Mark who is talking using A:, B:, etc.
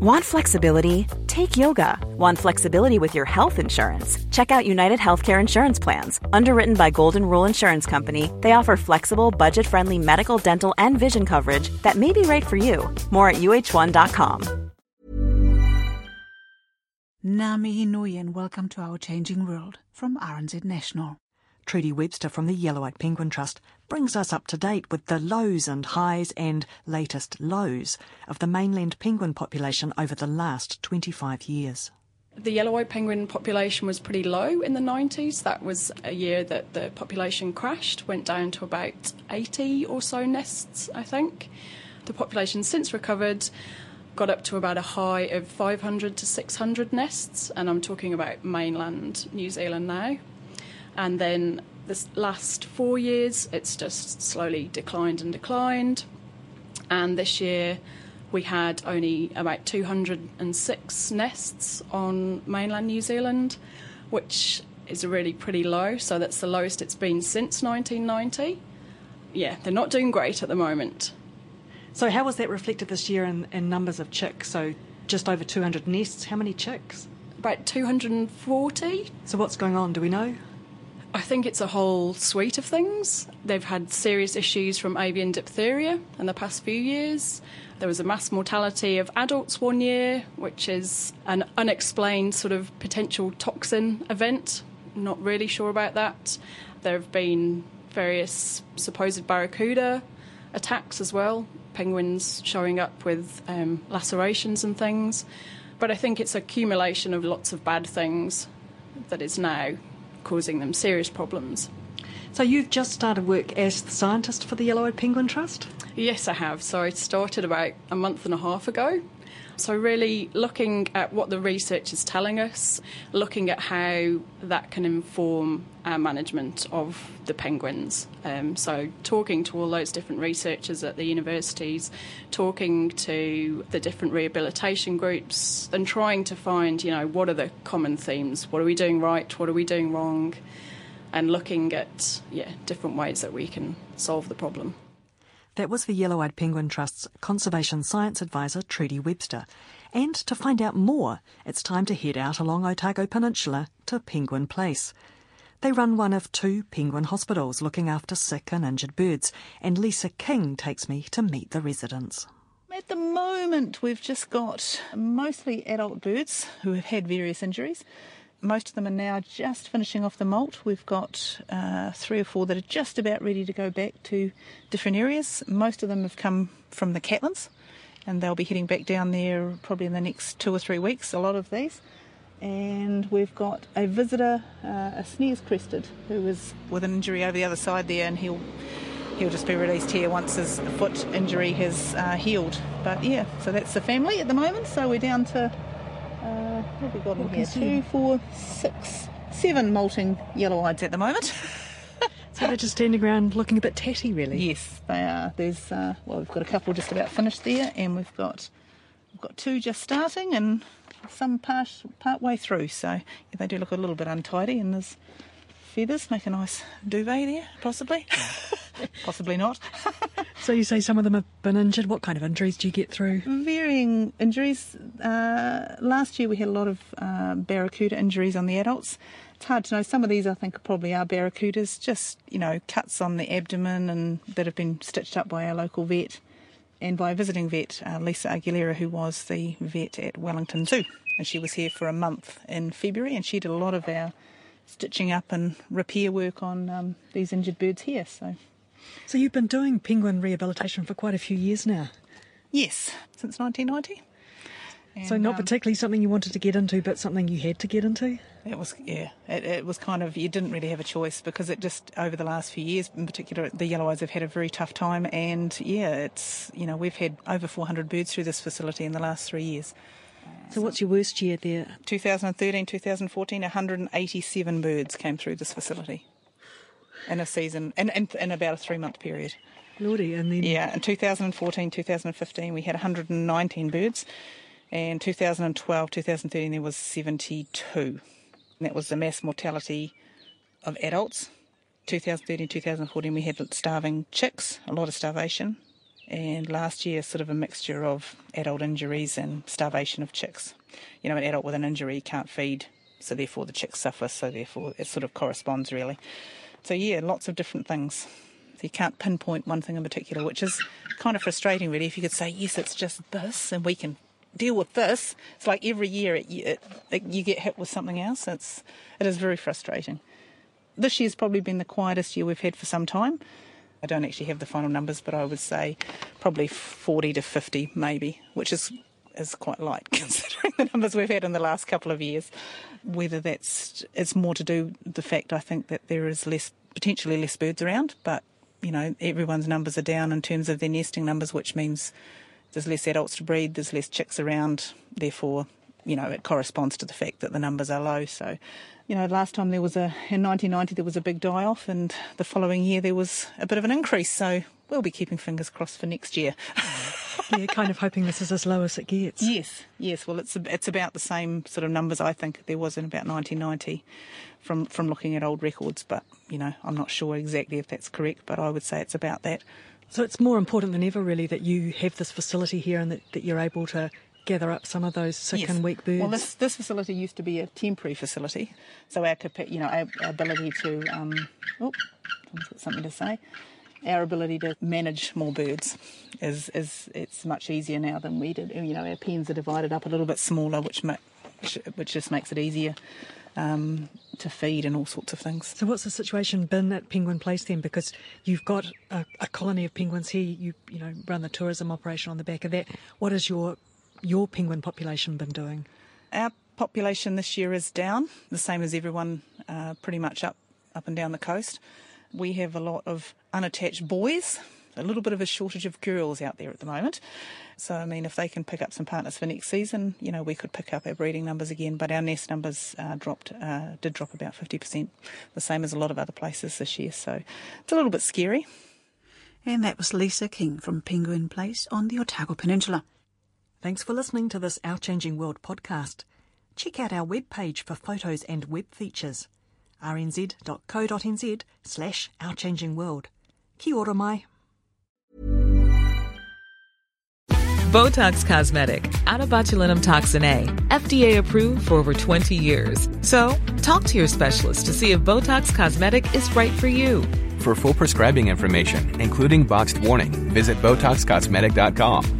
A: Want flexibility? Take yoga. Want flexibility with your health insurance? Check out United Healthcare Insurance Plans. Underwritten by Golden Rule Insurance Company, they offer flexible, budget friendly medical, dental, and vision coverage that may be right for you. More at uhone.com.
B: Nami and welcome to our changing world from RNZ National.
C: Trudi Webster from the Yellow Eyed Penguin Trust brings us up to date with the lows and highs and latest lows of the mainland penguin population over the last 25 years.
D: The yellow-eyed penguin population was pretty low in the 90s. That was a year that the population crashed, went down to about 80 or so nests, I think. The population since recovered, got up to about a high of 500 to 600 nests, and I'm talking about mainland New Zealand now. And then this last four years, it's just slowly declined and declined. And this year, we had only about 206 nests on mainland New Zealand, which is really pretty low. So that's the lowest it's been since 1990. Yeah, they're not doing great at the moment.
C: So, how was that reflected this year in, in numbers of chicks? So, just over 200 nests. How many chicks?
D: About 240.
C: So, what's going on? Do we know?
D: I think it's a whole suite of things. They've had serious issues from avian diphtheria in the past few years. There was a mass mortality of adults one year, which is an unexplained sort of potential toxin event. Not really sure about that. There have been various supposed barracuda attacks as well, penguins showing up with um, lacerations and things. But I think it's accumulation of lots of bad things that is now causing them serious problems.
C: So, you've just started work as the scientist for the Yellow Eyed Penguin Trust?
D: Yes, I have. So, I started about a month and a half ago. So, really looking at what the research is telling us, looking at how that can inform our management of the penguins. Um, so, talking to all those different researchers at the universities, talking to the different rehabilitation groups, and trying to find, you know, what are the common themes? What are we doing right? What are we doing wrong? And looking at, yeah, different ways that we can solve the problem.
C: That was the Yellow Eyed Penguin Trust's Conservation Science Advisor, Trudi Webster. And to find out more, it's time to head out along Otago Peninsula to Penguin Place. They run one of two penguin hospitals looking after sick and injured birds, and Lisa King takes me to meet the residents.
B: At the moment, we've just got mostly adult birds who have had various injuries. Most of them are now just finishing off the molt. We've got uh, three or four that are just about ready to go back to different areas. Most of them have come from the Catlins, and they'll be heading back down there probably in the next two or three weeks, a lot of these. And we've got a visitor, uh, a Snares crested, who was with an injury over the other side there, and he'll he'll just be released here once his foot injury has uh, healed. But yeah, so that's the family at the moment. So we're down to what have we got in here? Two, four, six, seven molting yellow-eyeds at the moment.
C: So they're just standing around looking a bit tatty, really.
B: yes, they are. There's uh, well, we've got a couple just about finished there, and we've got we've got two just starting, and some part part way through. So yeah, they do look a little bit untidy, and there's feathers make a nice duvet there, possibly. possibly not.
C: So you say some of them have been injured. What kind of injuries do you get through?
B: varying injuries. Uh, last year we had a lot of uh, barracuda injuries on the adults. It's hard to know. Some of these I think probably are barracudas, just you know cuts on the abdomen and that have been stitched up by our local vet and by a visiting vet, uh, Lisa Argilla, who was the vet at Wellington Zoo, and she was here for a month in February, and she did a lot of our stitching up and repair work on um, these injured birds here. So
C: So you've been doing penguin rehabilitation for quite a few years now.
B: yes, since 1990.
C: so not
B: um,
C: particularly something you wanted to get into, but something you had to get into.
B: It was yeah. It, it was kind of you didn't really have a choice because it just over the last few years, in particular, the yellow eyes have had a very tough time, and yeah, it's you know we've had over 400 birds through this facility in the last three years.
C: So what's your worst year there?
B: 2013, 2014, 187 birds came through this facility in a season, in, in, in about a three month period.
C: Lordy, and then
B: Yeah, in 2014, 2015, we had 119 birds. And 2012, 2013, there was 72. And that was the mass mortality of adults. 2013, 2014, we had starving chicks, a lot of starvation. And last year, sort of a mixture of adult injuries and starvation of chicks. You know, an adult with an injury can't feed, so therefore the chicks suffer, so therefore it sort of corresponds really. So, yeah, lots of different things. So you can't pinpoint one thing in particular, which is kind of frustrating, really. If you could say, yes, it's just this, and we can deal with this. It's like every year it, it, it, you get hit with something else. It's it is very frustrating. This year's probably been the quietest year we've had for some time. I don't actually have the final numbers, but I would say probably 40 to 50, maybe, which is is quite light considering the numbers we've had in the last couple of years. Whether that's it's more to do the fact I think that there is less potentially less birds around, but you know everyone's numbers are down in terms of their nesting numbers, which means there's less adults to breed, there's less chicks around, therefore, you know, it corresponds to the fact that the numbers are low. So, you know, last time there was a, in 1990, there was a big die off, and the following year there was a bit of an increase. So, we'll be keeping fingers crossed for next year.
C: yeah, kind of hoping this is as low as it gets.
B: Yes, yes. Well, it's it's about the same sort of numbers I think there was in about 1990, from from looking at old records. But you know, I'm not sure exactly if that's correct, but I would say it's about that.
C: So it's more important than ever, really, that you have this facility here and that, that you're able to gather up some of those sick
B: yes.
C: and weak birds.
B: Well, this this facility used to be a temporary facility, so our you know our, our ability to um, oh, got something to say. Our ability to manage more birds is is it's much easier now than we did. You know, our pens are divided up a little bit smaller, which ma- which, which just makes it easier um, to feed and all sorts of things.
C: So, what's the situation been at Penguin Place then? Because you've got a, a, colony of penguins here. You you know run the tourism operation on the back of that. What is your your penguin population been doing?
B: Our population this year is down, the same as everyone, uh, pretty much up up and down the coast. We have a lot of unattached boys a little bit of a shortage of girls out there at the moment. So, I mean, if they can pick up some partners for next season, you know, we could pick up our breeding numbers again. But our nest numbers uh, dropped, uh, did drop about 50%, the same as a lot of other places this year. So it's a little bit scary.
E: And that was Lisa King from Penguin Place on the Otago Peninsula.
C: Thanks for listening to this Our Changing World podcast. Check out our webpage for photos and web features rnz.co.nz slash Our Changing World. Kia ora mai.
F: Botox Cosmetic, out of botulinum toxin A, FDA approved for over 20 years. So, talk to your specialist to see if Botox Cosmetic is right for you.
G: For full prescribing information, including boxed warning, visit BotoxCosmetic.com